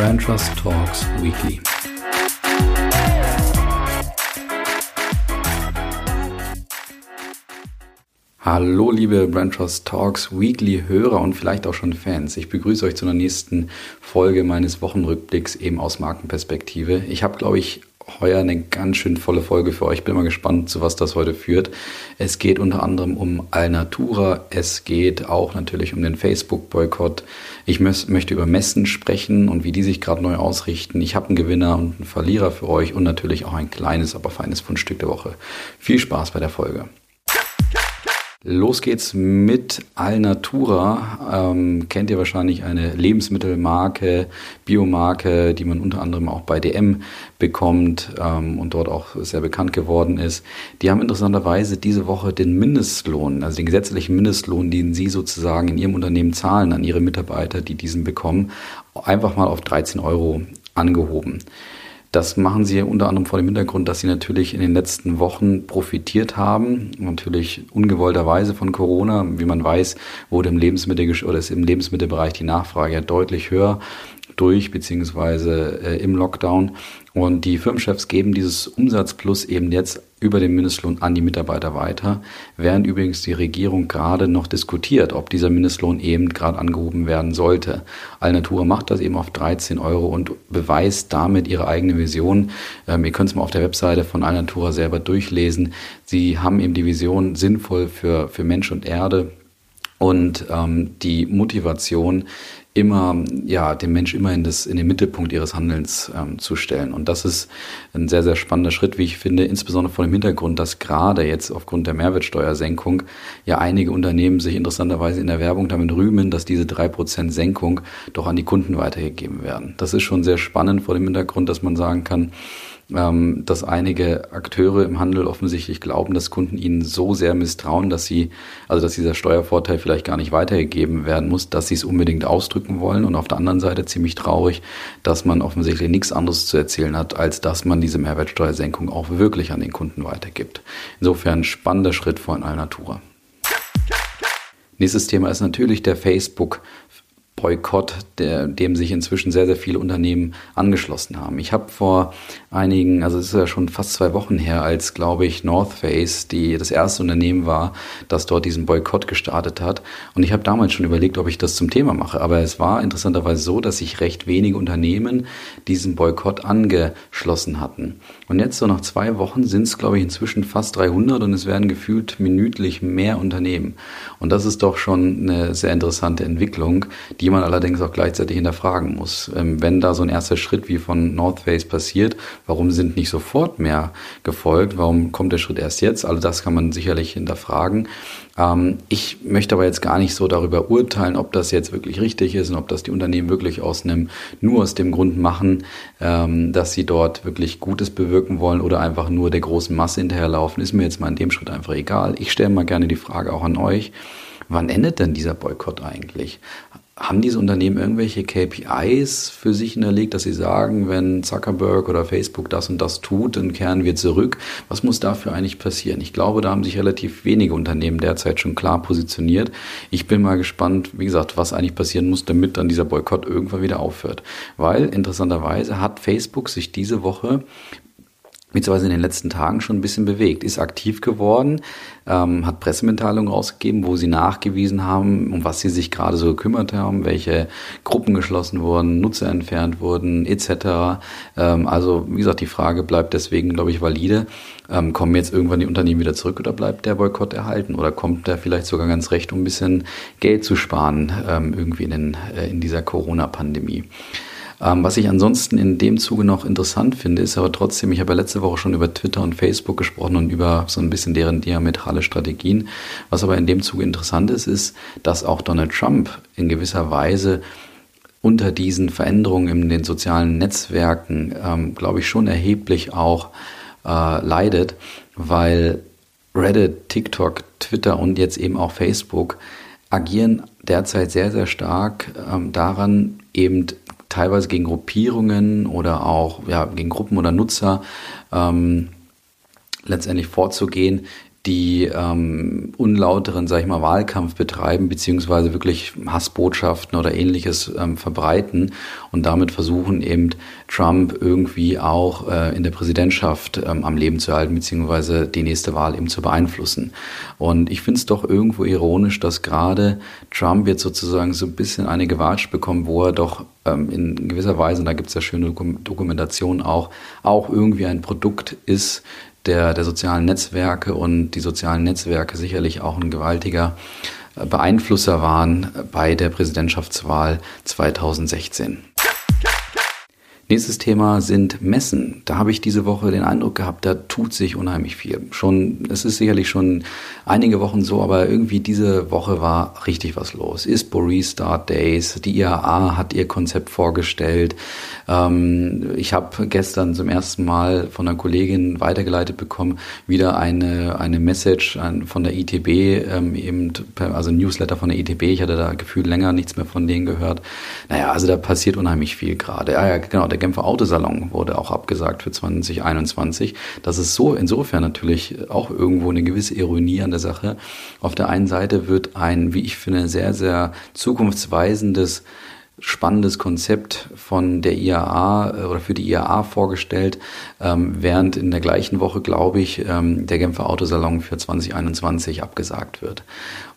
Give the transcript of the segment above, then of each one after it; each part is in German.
Brand Trust Talks Weekly. Hallo liebe Brand Trust Talks Weekly Hörer und vielleicht auch schon Fans. Ich begrüße euch zu einer nächsten Folge meines Wochenrückblicks eben aus Markenperspektive. Ich habe, glaube ich, heuer eine ganz schön volle Folge für euch. Bin mal gespannt, zu was das heute führt. Es geht unter anderem um Alnatura. Es geht auch natürlich um den Facebook-Boykott. Ich möchte über Messen sprechen und wie die sich gerade neu ausrichten. Ich habe einen Gewinner und einen Verlierer für euch und natürlich auch ein kleines, aber feines Fundstück der Woche. Viel Spaß bei der Folge. Los geht's mit Alnatura. Ähm, kennt ihr wahrscheinlich eine Lebensmittelmarke, Biomarke, die man unter anderem auch bei DM bekommt ähm, und dort auch sehr bekannt geworden ist. Die haben interessanterweise diese Woche den Mindestlohn, also den gesetzlichen Mindestlohn, den sie sozusagen in ihrem Unternehmen zahlen an ihre Mitarbeiter, die diesen bekommen, einfach mal auf 13 Euro angehoben. Das machen sie unter anderem vor dem Hintergrund, dass sie natürlich in den letzten Wochen profitiert haben, natürlich ungewollterweise von Corona. Wie man weiß, wurde im Lebensmittel oder ist im Lebensmittelbereich die Nachfrage ja deutlich höher durch beziehungsweise äh, im Lockdown. Und die Firmenchefs geben dieses Umsatzplus eben jetzt über den Mindestlohn an die Mitarbeiter weiter, während übrigens die Regierung gerade noch diskutiert, ob dieser Mindestlohn eben gerade angehoben werden sollte. Alnatura macht das eben auf 13 Euro und beweist damit ihre eigene Vision. Ähm, ihr könnt es mal auf der Webseite von Alnatura selber durchlesen. Sie haben eben die Vision sinnvoll für, für Mensch und Erde und ähm, die Motivation, immer, ja, den Mensch immer in, das, in den Mittelpunkt ihres Handelns ähm, zu stellen. Und das ist ein sehr, sehr spannender Schritt, wie ich finde, insbesondere vor dem Hintergrund, dass gerade jetzt aufgrund der Mehrwertsteuersenkung ja einige Unternehmen sich interessanterweise in der Werbung damit rühmen, dass diese drei Prozent Senkung doch an die Kunden weitergegeben werden. Das ist schon sehr spannend vor dem Hintergrund, dass man sagen kann, ähm, dass einige Akteure im Handel offensichtlich glauben, dass Kunden ihnen so sehr misstrauen, dass sie, also dass dieser Steuervorteil vielleicht gar nicht weitergegeben werden muss, dass sie es unbedingt ausdrücken wollen. Und auf der anderen Seite ziemlich traurig, dass man offensichtlich nichts anderes zu erzählen hat, als dass man diese Mehrwertsteuersenkung auch wirklich an den Kunden weitergibt. Insofern spannender Schritt von Alnatura. Nächstes Thema ist natürlich der Facebook Boykott, der, dem sich inzwischen sehr, sehr viele Unternehmen angeschlossen haben. Ich habe vor einigen, also es ist ja schon fast zwei Wochen her, als, glaube ich, North Face die, das erste Unternehmen war, das dort diesen Boykott gestartet hat. Und ich habe damals schon überlegt, ob ich das zum Thema mache. Aber es war interessanterweise so, dass sich recht wenige Unternehmen diesen Boykott angeschlossen hatten. Und jetzt so nach zwei Wochen sind es, glaube ich, inzwischen fast 300 und es werden gefühlt minütlich mehr Unternehmen. Und das ist doch schon eine sehr interessante Entwicklung, die man allerdings auch gleichzeitig hinterfragen muss. Ähm, wenn da so ein erster Schritt wie von North Face passiert, warum sind nicht sofort mehr gefolgt? Warum kommt der Schritt erst jetzt? Also das kann man sicherlich hinterfragen. Ähm, ich möchte aber jetzt gar nicht so darüber urteilen, ob das jetzt wirklich richtig ist und ob das die Unternehmen wirklich aus nur aus dem Grund machen, ähm, dass sie dort wirklich Gutes bewirken wollen oder einfach nur der großen Masse hinterherlaufen, ist mir jetzt mal in dem Schritt einfach egal. Ich stelle mal gerne die Frage auch an euch. Wann endet denn dieser Boykott eigentlich? Haben diese Unternehmen irgendwelche KPIs für sich hinterlegt, dass sie sagen, wenn Zuckerberg oder Facebook das und das tut, dann kehren wir zurück? Was muss dafür eigentlich passieren? Ich glaube, da haben sich relativ wenige Unternehmen derzeit schon klar positioniert. Ich bin mal gespannt, wie gesagt, was eigentlich passieren muss, damit dann dieser Boykott irgendwann wieder aufhört. Weil interessanterweise hat Facebook sich diese Woche beziehungsweise in den letzten Tagen schon ein bisschen bewegt, ist aktiv geworden, ähm, hat Pressemitteilungen rausgegeben, wo sie nachgewiesen haben, um was sie sich gerade so gekümmert haben, welche Gruppen geschlossen wurden, Nutzer entfernt wurden, etc. Ähm, also wie gesagt, die Frage bleibt deswegen, glaube ich, valide. Ähm, kommen jetzt irgendwann die Unternehmen wieder zurück oder bleibt der Boykott erhalten? Oder kommt der vielleicht sogar ganz recht, um ein bisschen Geld zu sparen, ähm, irgendwie in, den, äh, in dieser Corona-Pandemie? Ähm, was ich ansonsten in dem Zuge noch interessant finde, ist aber trotzdem, ich habe ja letzte Woche schon über Twitter und Facebook gesprochen und über so ein bisschen deren diametrale Strategien. Was aber in dem Zuge interessant ist, ist, dass auch Donald Trump in gewisser Weise unter diesen Veränderungen in den sozialen Netzwerken, ähm, glaube ich, schon erheblich auch äh, leidet, weil Reddit, TikTok, Twitter und jetzt eben auch Facebook agieren derzeit sehr, sehr stark ähm, daran, eben teilweise gegen Gruppierungen oder auch ja, gegen Gruppen oder Nutzer ähm, letztendlich vorzugehen, die ähm, unlauteren, sag ich mal, Wahlkampf betreiben, beziehungsweise wirklich Hassbotschaften oder ähnliches ähm, verbreiten und damit versuchen eben Trump irgendwie auch äh, in der Präsidentschaft ähm, am Leben zu halten, beziehungsweise die nächste Wahl eben zu beeinflussen. Und ich finde es doch irgendwo ironisch, dass gerade Trump jetzt sozusagen so ein bisschen eine Gewatsch bekommt, wo er doch ähm, in gewisser Weise, und da gibt es ja schöne Dokumentation auch, auch irgendwie ein Produkt ist, der, der sozialen Netzwerke und die sozialen Netzwerke sicherlich auch ein gewaltiger äh, Beeinflusser waren bei der Präsidentschaftswahl 2016. Nächstes Thema sind Messen. Da habe ich diese Woche den Eindruck gehabt, da tut sich unheimlich viel. Schon, es ist sicherlich schon einige Wochen so, aber irgendwie diese Woche war richtig was los. ISPO Restart Days, die IAA hat ihr Konzept vorgestellt. Ähm, ich habe gestern zum ersten Mal von einer Kollegin weitergeleitet bekommen, wieder eine, eine Message von der ITB, ähm, eben, also Newsletter von der ITB. Ich hatte da gefühlt länger nichts mehr von denen gehört. Naja, also da passiert unheimlich viel gerade. Ah ja, genau, Genfer Autosalon wurde auch abgesagt für 2021. Das ist so insofern natürlich auch irgendwo eine gewisse Ironie an der Sache. Auf der einen Seite wird ein, wie ich finde, sehr, sehr zukunftsweisendes spannendes Konzept von der IAA äh, oder für die IAA vorgestellt, ähm, während in der gleichen Woche, glaube ich, ähm, der Genfer Autosalon für 2021 abgesagt wird.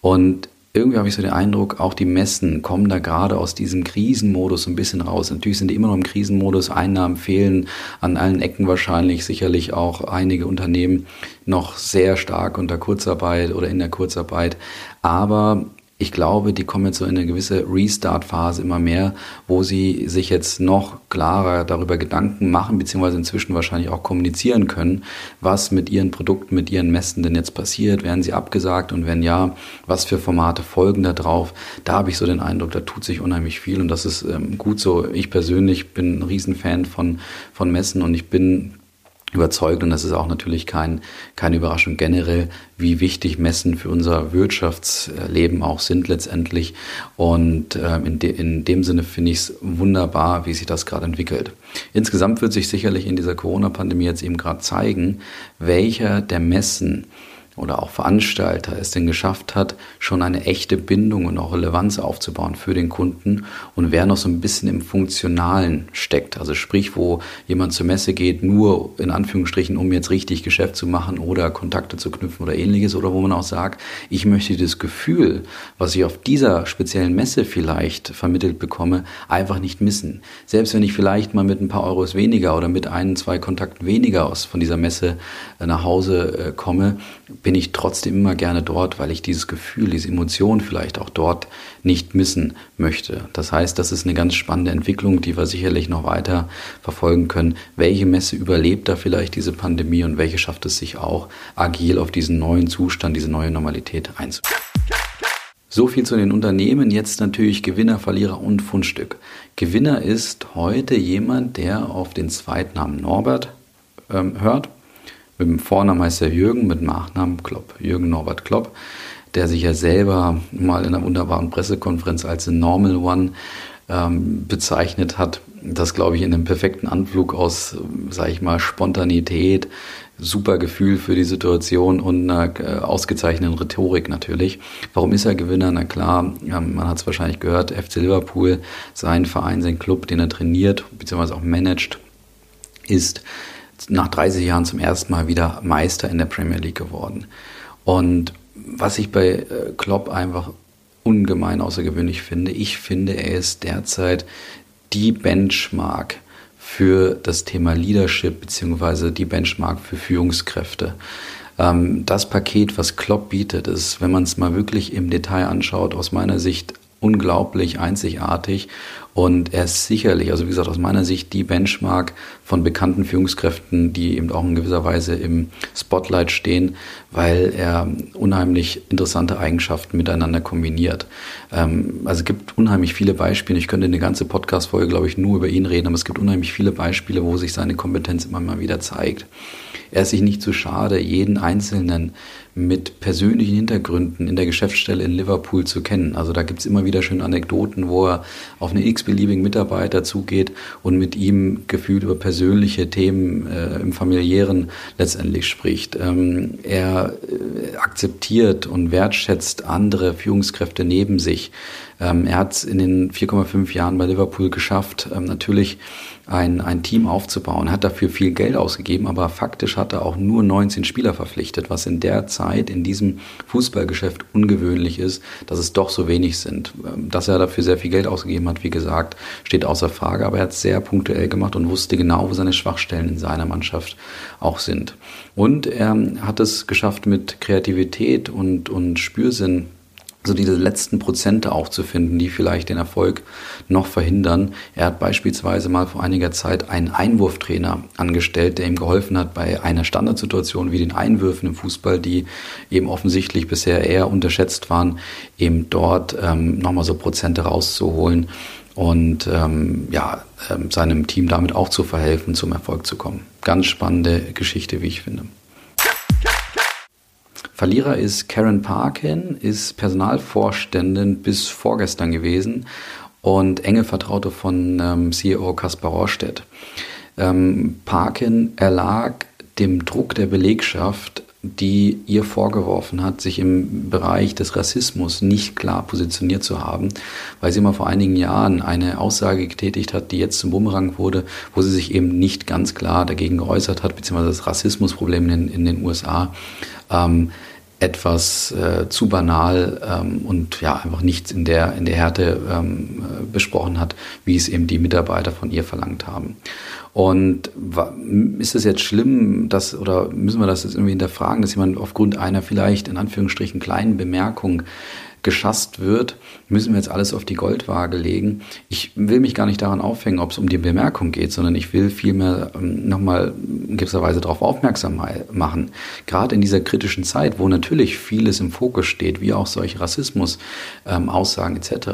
Und irgendwie habe ich so den Eindruck, auch die Messen kommen da gerade aus diesem Krisenmodus ein bisschen raus. Natürlich sind die immer noch im Krisenmodus, Einnahmen fehlen an allen Ecken wahrscheinlich, sicherlich auch einige Unternehmen noch sehr stark unter Kurzarbeit oder in der Kurzarbeit. Aber ich glaube, die kommen jetzt so in eine gewisse Restart-Phase immer mehr, wo sie sich jetzt noch klarer darüber Gedanken machen, beziehungsweise inzwischen wahrscheinlich auch kommunizieren können, was mit ihren Produkten, mit ihren Messen denn jetzt passiert. Werden sie abgesagt und wenn ja, was für Formate folgen da drauf? Da habe ich so den Eindruck, da tut sich unheimlich viel und das ist ähm, gut so. Ich persönlich bin ein Riesenfan von, von Messen und ich bin überzeugt und das ist auch natürlich kein, keine Überraschung generell, wie wichtig Messen für unser Wirtschaftsleben auch sind letztendlich. Und äh, in, de, in dem Sinne finde ich es wunderbar, wie sich das gerade entwickelt. Insgesamt wird sich sicherlich in dieser Corona-Pandemie jetzt eben gerade zeigen, welcher der Messen oder auch Veranstalter es denn geschafft hat, schon eine echte Bindung und auch Relevanz aufzubauen für den Kunden und wer noch so ein bisschen im Funktionalen steckt. Also sprich, wo jemand zur Messe geht, nur in Anführungsstrichen, um jetzt richtig Geschäft zu machen oder Kontakte zu knüpfen oder ähnliches oder wo man auch sagt, ich möchte das Gefühl, was ich auf dieser speziellen Messe vielleicht vermittelt bekomme, einfach nicht missen. Selbst wenn ich vielleicht mal mit ein paar Euros weniger oder mit ein, zwei Kontakten weniger aus von dieser Messe äh, nach Hause äh, komme, bin ich trotzdem immer gerne dort, weil ich dieses Gefühl, diese Emotion vielleicht auch dort nicht missen möchte. Das heißt, das ist eine ganz spannende Entwicklung, die wir sicherlich noch weiter verfolgen können. Welche Messe überlebt da vielleicht diese Pandemie und welche schafft es sich auch, agil auf diesen neuen Zustand, diese neue Normalität einzugehen? So viel zu den Unternehmen. Jetzt natürlich Gewinner, Verlierer und Fundstück. Gewinner ist heute jemand, der auf den Zweitnamen Norbert ähm, hört mit dem Vornamen heißt er Jürgen, mit dem Nachnamen Klopp, Jürgen Norbert Klopp, der sich ja selber mal in einer wunderbaren Pressekonferenz als The Normal One ähm, bezeichnet hat. Das, glaube ich, in einem perfekten Anflug aus, sage ich mal, Spontanität, super Gefühl für die Situation und einer äh, ausgezeichneten Rhetorik natürlich. Warum ist er Gewinner? Na klar, man hat es wahrscheinlich gehört, FC Liverpool, sein Verein, sein Club, den er trainiert bzw. auch managt, ist nach 30 Jahren zum ersten Mal wieder Meister in der Premier League geworden. Und was ich bei äh, Klopp einfach ungemein außergewöhnlich finde, ich finde, er ist derzeit die Benchmark für das Thema Leadership beziehungsweise die Benchmark für Führungskräfte. Ähm, das Paket, was Klopp bietet, ist, wenn man es mal wirklich im Detail anschaut, aus meiner Sicht unglaublich einzigartig und er ist sicherlich, also wie gesagt, aus meiner Sicht die Benchmark von bekannten Führungskräften, die eben auch in gewisser Weise im Spotlight stehen, weil er unheimlich interessante Eigenschaften miteinander kombiniert. Ähm, also es gibt unheimlich viele Beispiele. Ich könnte eine ganze Podcast-Folge, glaube ich, nur über ihn reden, aber es gibt unheimlich viele Beispiele, wo sich seine Kompetenz immer mal wieder zeigt. Er ist sich nicht zu schade, jeden einzelnen mit persönlichen Hintergründen in der Geschäftsstelle in Liverpool zu kennen. Also da gibt's immer wieder schöne Anekdoten, wo er auf einen x-beliebigen Mitarbeiter zugeht und mit ihm gefühlt über persönliche Themen äh, im familiären letztendlich spricht. Ähm, er äh, akzeptiert und wertschätzt andere Führungskräfte neben sich. Ähm, er hat es in den 4,5 Jahren bei Liverpool geschafft, ähm, natürlich ein, ein Team aufzubauen, hat dafür viel Geld ausgegeben, aber faktisch hat er auch nur 19 Spieler verpflichtet, was in der Zeit in diesem Fußballgeschäft ungewöhnlich ist, dass es doch so wenig sind. Ähm, dass er dafür sehr viel Geld ausgegeben hat, wie gesagt, steht außer Frage, aber er hat es sehr punktuell gemacht und wusste genau, wo seine Schwachstellen in seiner Mannschaft auch sind. Und er hat es geschafft, mit Kreativität und, und Spürsinn so diese letzten Prozente auch zu finden, die vielleicht den Erfolg noch verhindern. Er hat beispielsweise mal vor einiger Zeit einen Einwurftrainer angestellt, der ihm geholfen hat bei einer Standardsituation wie den Einwürfen im Fußball, die eben offensichtlich bisher eher unterschätzt waren, eben dort ähm, nochmal so Prozente rauszuholen und ähm, ja, ähm, seinem Team damit auch zu verhelfen, zum Erfolg zu kommen. Ganz spannende Geschichte, wie ich finde. Verlierer ist Karen Parkin, ist Personalvorständin bis vorgestern gewesen und enge Vertraute von ähm, CEO Kaspar Rohrstedt. Ähm, Parkin erlag dem Druck der Belegschaft, die ihr vorgeworfen hat, sich im Bereich des Rassismus nicht klar positioniert zu haben, weil sie mal vor einigen Jahren eine Aussage getätigt hat, die jetzt zum Bumerang wurde, wo sie sich eben nicht ganz klar dagegen geäußert hat, beziehungsweise das Rassismusproblem in, in den USA ähm, etwas äh, zu banal ähm, und ja einfach nichts in der in der Härte ähm, besprochen hat, wie es eben die Mitarbeiter von ihr verlangt haben. Und ist es jetzt schlimm, dass oder müssen wir das jetzt irgendwie hinterfragen, dass jemand aufgrund einer vielleicht in Anführungsstrichen kleinen Bemerkung geschasst wird, müssen wir jetzt alles auf die Goldwaage legen. Ich will mich gar nicht daran aufhängen, ob es um die Bemerkung geht, sondern ich will vielmehr ähm, nochmal in gewisser Weise darauf aufmerksam machen. Gerade in dieser kritischen Zeit, wo natürlich vieles im Fokus steht, wie auch solche Rassismus-Aussagen ähm, etc.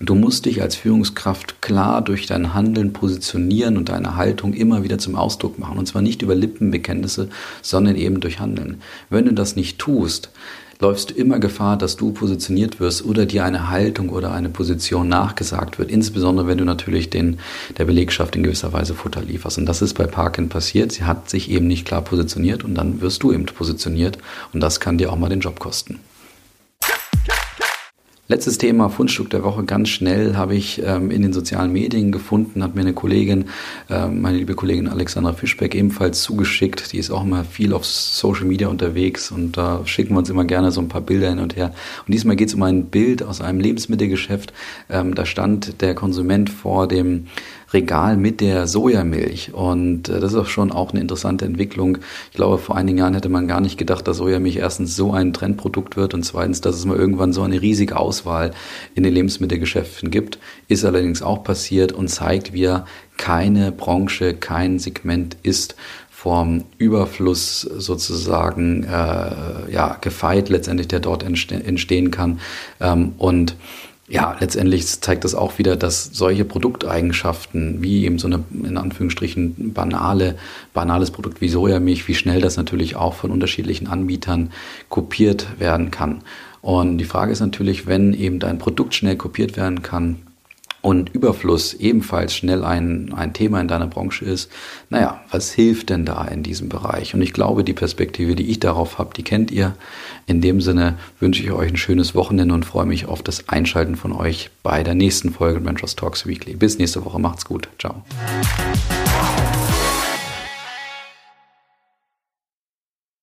Du musst dich als Führungskraft klar durch dein Handeln positionieren und deine Haltung immer wieder zum Ausdruck machen. Und zwar nicht über Lippenbekenntnisse, sondern eben durch Handeln. Wenn du das nicht tust, läufst du immer Gefahr, dass du positioniert wirst oder dir eine Haltung oder eine Position nachgesagt wird. Insbesondere wenn du natürlich den, der Belegschaft in gewisser Weise Futter lieferst. Und das ist bei Parkin passiert. Sie hat sich eben nicht klar positioniert und dann wirst du eben positioniert. Und das kann dir auch mal den Job kosten. Letztes Thema, Fundstück der Woche, ganz schnell habe ich ähm, in den sozialen Medien gefunden, hat mir eine Kollegin, äh, meine liebe Kollegin Alexandra Fischbeck ebenfalls zugeschickt. Die ist auch immer viel auf Social Media unterwegs und da schicken wir uns immer gerne so ein paar Bilder hin und her. Und diesmal geht es um ein Bild aus einem Lebensmittelgeschäft. Ähm, da stand der Konsument vor dem Regal mit der Sojamilch. Und äh, das ist auch schon auch eine interessante Entwicklung. Ich glaube, vor einigen Jahren hätte man gar nicht gedacht, dass Sojamilch erstens so ein Trendprodukt wird und zweitens, dass es mal irgendwann so eine riesige Auswahl in den Lebensmittelgeschäften gibt. Ist allerdings auch passiert und zeigt, wie keine Branche, kein Segment ist vom Überfluss sozusagen äh, ja gefeit letztendlich, der dort entstehen kann. Ähm, und ja, letztendlich zeigt das auch wieder, dass solche Produkteigenschaften, wie eben so eine in Anführungsstrichen banale, banales Produkt wie Sojamilch, wie schnell das natürlich auch von unterschiedlichen Anbietern kopiert werden kann. Und die Frage ist natürlich, wenn eben dein Produkt schnell kopiert werden kann, und Überfluss ebenfalls schnell ein, ein Thema in deiner Branche ist, naja, was hilft denn da in diesem Bereich? Und ich glaube, die Perspektive, die ich darauf habe, die kennt ihr. In dem Sinne wünsche ich euch ein schönes Wochenende und freue mich auf das Einschalten von euch bei der nächsten Folge Ventures Talks Weekly. Bis nächste Woche, macht's gut. Ciao.